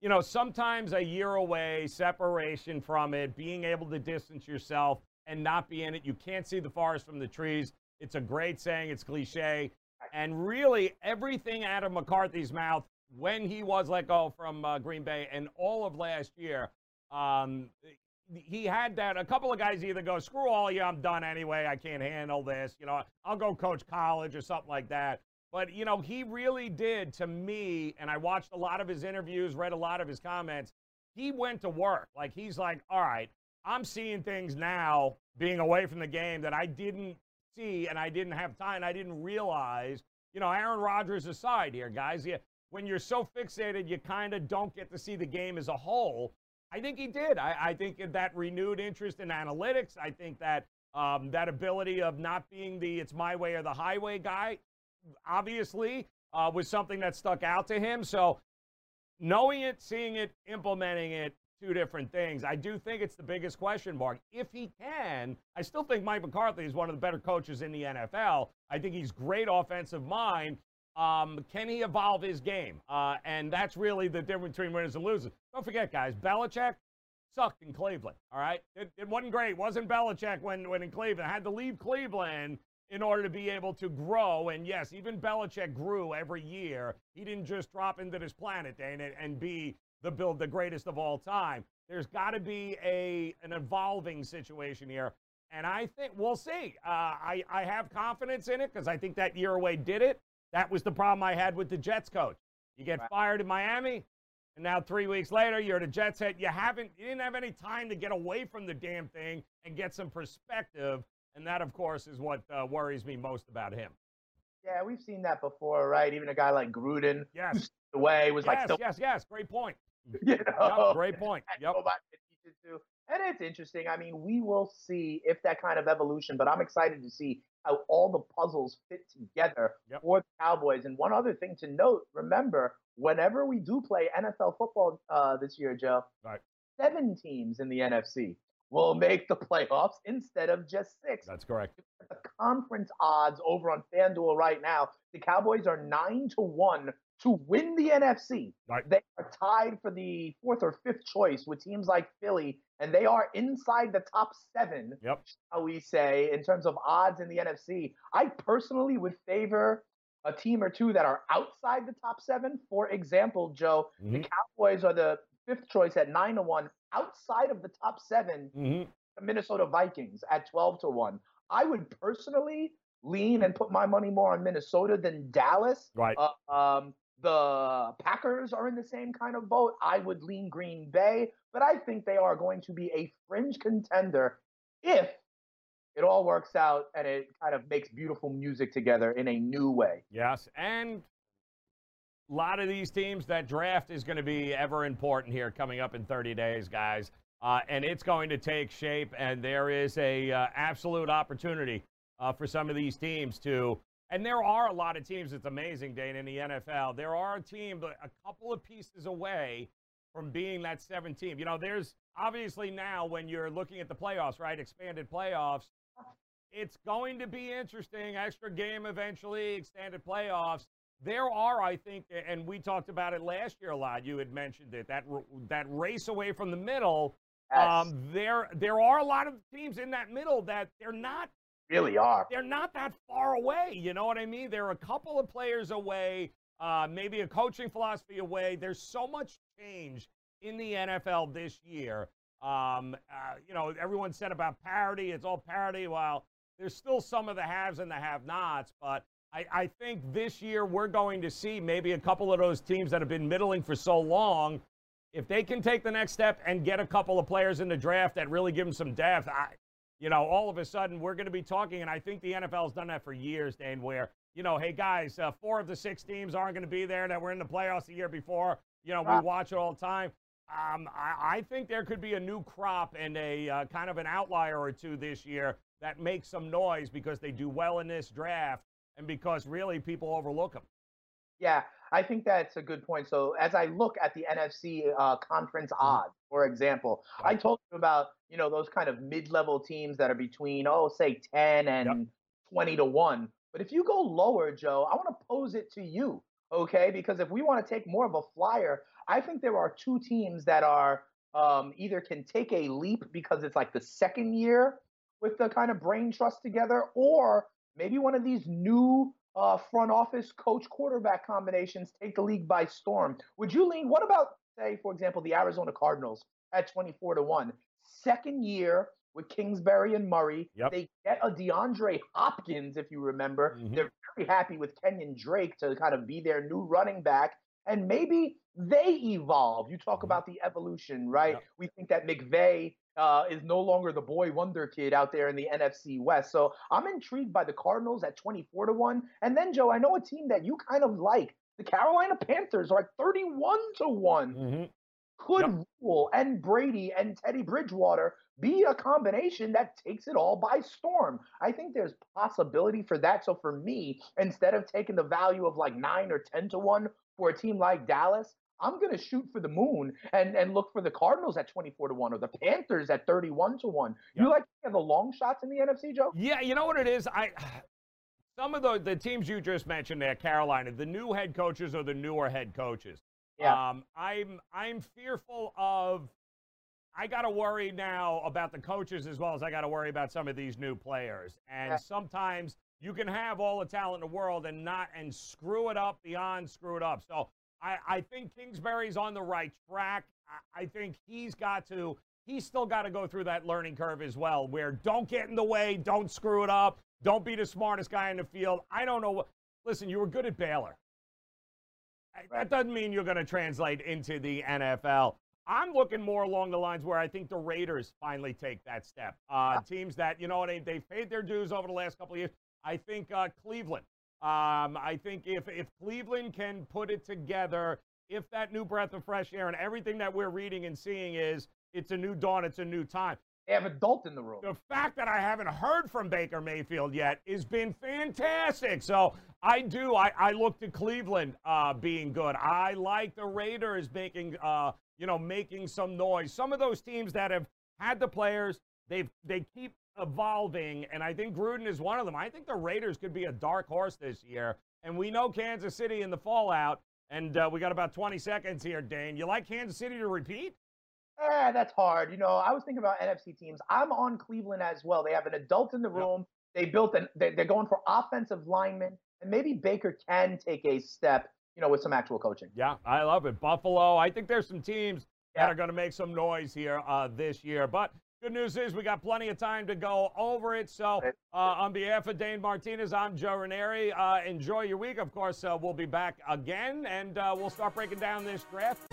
you know sometimes a year away, separation from it, being able to distance yourself and not be in it. You can't see the forest from the trees. It's a great saying. It's cliche. And really, everything out of McCarthy's mouth when he was let go from uh, Green Bay and all of last year, um, he had that. A couple of guys either go, screw all you, I'm done anyway. I can't handle this. You know, I'll go coach college or something like that. But, you know, he really did to me, and I watched a lot of his interviews, read a lot of his comments. He went to work. Like, he's like, all right, I'm seeing things now being away from the game that I didn't see and I didn't have time. I didn't realize, you know, Aaron Rodgers aside here, guys. You, when you're so fixated, you kind of don't get to see the game as a whole. I think he did. I, I think that renewed interest in analytics. I think that um, that ability of not being the it's my way or the highway guy, obviously, uh, was something that stuck out to him. So knowing it, seeing it, implementing it, two different things. I do think it's the biggest question mark. If he can, I still think Mike McCarthy is one of the better coaches in the NFL. I think he's great offensive mind. Um, can he evolve his game? Uh, and that's really the difference between winners and losers. Don't forget, guys, Belichick sucked in Cleveland. All right, it, it wasn't great. wasn't Belichick when when in Cleveland had to leave Cleveland in order to be able to grow. And yes, even Belichick grew every year. He didn't just drop into this planet and and be the build the greatest of all time. There's got to be a an evolving situation here, and I think we'll see. Uh, I I have confidence in it because I think that year away did it. That was the problem I had with the Jets coach. You get fired in Miami, and now three weeks later you're at a Jets head. You haven't you didn't have any time to get away from the damn thing and get some perspective, and that of course is what uh, worries me most about him. Yeah, we've seen that before, right? Even a guy like Gruden, yes, the way was yes, like, yes, yes, great point. you know, Yep, great point. Yep. And it's interesting. I mean, we will see if that kind of evolution, but I'm excited to see how all the puzzles fit together Yep. for the Cowboys. And one other thing to note remember, whenever we do play NFL football uh, this year, Joe, Right. seven teams in the NFC will make the playoffs instead of just six. That's correct. the conference odds over on FanDuel right now, the Cowboys are nine to one to win the NFC. Right. They are tied for the fourth or fifth choice with teams like Philly, and they are inside the top seven, Yep. how we say, in terms of odds in the NFC. I personally would favor a team or two that are outside the top seven. For example, Joe, the Mhm. Cowboys are the fifth choice at nine to one. Outside of the top seven, hmm the Minnesota Vikings at 12 to 1. I would personally lean and put my money more on Minnesota than Dallas. Right. Uh, um, the Packers are in the same kind of boat. I would lean Green Bay, but I think they are going to be a fringe contender if it all works out and it kind of makes beautiful music together in a new way. Yes, and a lot of these teams that draft is going to be ever important here coming up in 30 days, guys. Uh, and it's going to take shape, and there is a uh, absolute opportunity uh, for some of these teams to. And there are a lot of teams. It's amazing, Dane, in the NFL. There are a team a couple of pieces away from being that seven team. You know, there's obviously now when you're looking at the playoffs, right? Expanded playoffs. It's going to be interesting. Extra game eventually, extended playoffs. There are, I think, and we talked about it last year a lot. You had mentioned it that that race away from the middle. Yes, Um, there, there are a lot of teams in that middle that they're not really are. they're not that far away. You know what I mean? They're a couple of players away, uh, maybe a coaching philosophy away. There's so much change in the NFL this year. Um, uh, you know, everyone said about parity. It's all parity. Well, there's still some of the haves and the have-nots, but I, I think this year we're going to see maybe a couple of those teams that have been middling for so long. If they can take the next step and get a couple of players in the draft that really give them some depth, I, you know, all of a sudden we're going to be talking, and I think the NFL has done that for years, Dane, where, you know, hey, guys, uh, four of the six teams aren't going to be there that were in the playoffs the year before. You know, we watch it all the time. Um, I, I, think there could be a new crop and a uh, kind of an outlier or two this year that makes some noise because they do well in this draft and because really people overlook them. Yeah, I think that's a good point. So as I look at the NFC uh, conference mm-hmm. odds, for example, I told you about you know those kind of mid-level teams that are between oh say ten and yep. twenty to one. But if you go lower, Joe, I want to pose it to you, okay? Because if we want to take more of a flyer, I think there are two teams that are um, either can take a leap because it's like the second year with the kind of brain trust together, or maybe one of these new uh, front office coach quarterback combinations take the league by storm. Would you lean? What about, say, for example, the Arizona Cardinals at 24 to 1? Second year with Kingsbury and Murray. Yep. They get a DeAndre Hopkins, if you remember. Mm-hmm. They're very happy with Kenyan Drake to kind of be their new running back and maybe they evolve. You talk mm-hmm. about the evolution, right? Yep. We think that McVay uh, is no longer the boy wonder kid out there in the NFC West. So I'm intrigued by the Cardinals at 24 to 1. And then, Joe, I know a team that you kind of like. The Carolina Panthers are at 31 to one mm-hmm. Could yep. Rhule and Brady and Teddy Bridgewater be a combination that takes it all by storm. I think there's possibility for that. So for me, instead of taking the value of like nine or 10 to one for a team like Dallas, I'm going to shoot for the moon and, and look for the Cardinals at 24 to 1 or the Panthers at 31 to 1. You like the long shots in the NFC, Joe? Yeah, you know what it is? I some of the, the teams you just mentioned there, Carolina, the new head coaches or the newer head coaches. Yeah. Um, I'm I'm fearful of I got to worry now about the coaches as well as I got to worry about some of these new players. And sometimes you can have all the talent in the world and not and screw it up beyond screw it up. So I, I think Kingsbury's on the right track. I, I think he's got to he's still got to go through that learning curve as well, where don't get in the way, don't screw it up, don't be the smartest guy in the field. I don't know what listen, you were good at Baylor. That doesn't mean you're going to translate into the NFL. I'm looking more along the lines where I think the Raiders finally take that step. Uh, teams that, you know, they, they've paid their dues over the last couple of years. I think uh, Cleveland. Um, I think if, if Cleveland can put it together, if that new breath of fresh air and everything that we're reading and seeing is it's a new dawn, it's a new time. They have adult in the room. The fact that I haven't heard from Baker Mayfield yet has been fantastic. So I do. I, I look to Cleveland uh, being good. I like the Raiders making, uh, you know, making some noise. Some of those teams that have had the players, they've they keep evolving, and I think Gruden is one of them. I think the Raiders could be a dark horse this year, and we know Kansas City in the fallout. And uh, we got about 20 seconds here, Dane. You like Kansas City to repeat? Eh, that's hard. You know, I was thinking about NFC teams. I'm on Cleveland as well. They have an adult in the room. They built an. They're going for offensive linemen, and maybe Baker can take a step. You know, with some actual coaching. Yeah, I love it. Buffalo. I think there's some teams yeah. that are going to make some noise here uh, this year. But Good news is we got plenty of time to go over it. So, uh, on behalf of Dane Martinez, I'm Joe Raineri. Uh, enjoy your week. Of course, uh, we'll be back again, and uh, we'll start breaking down this draft.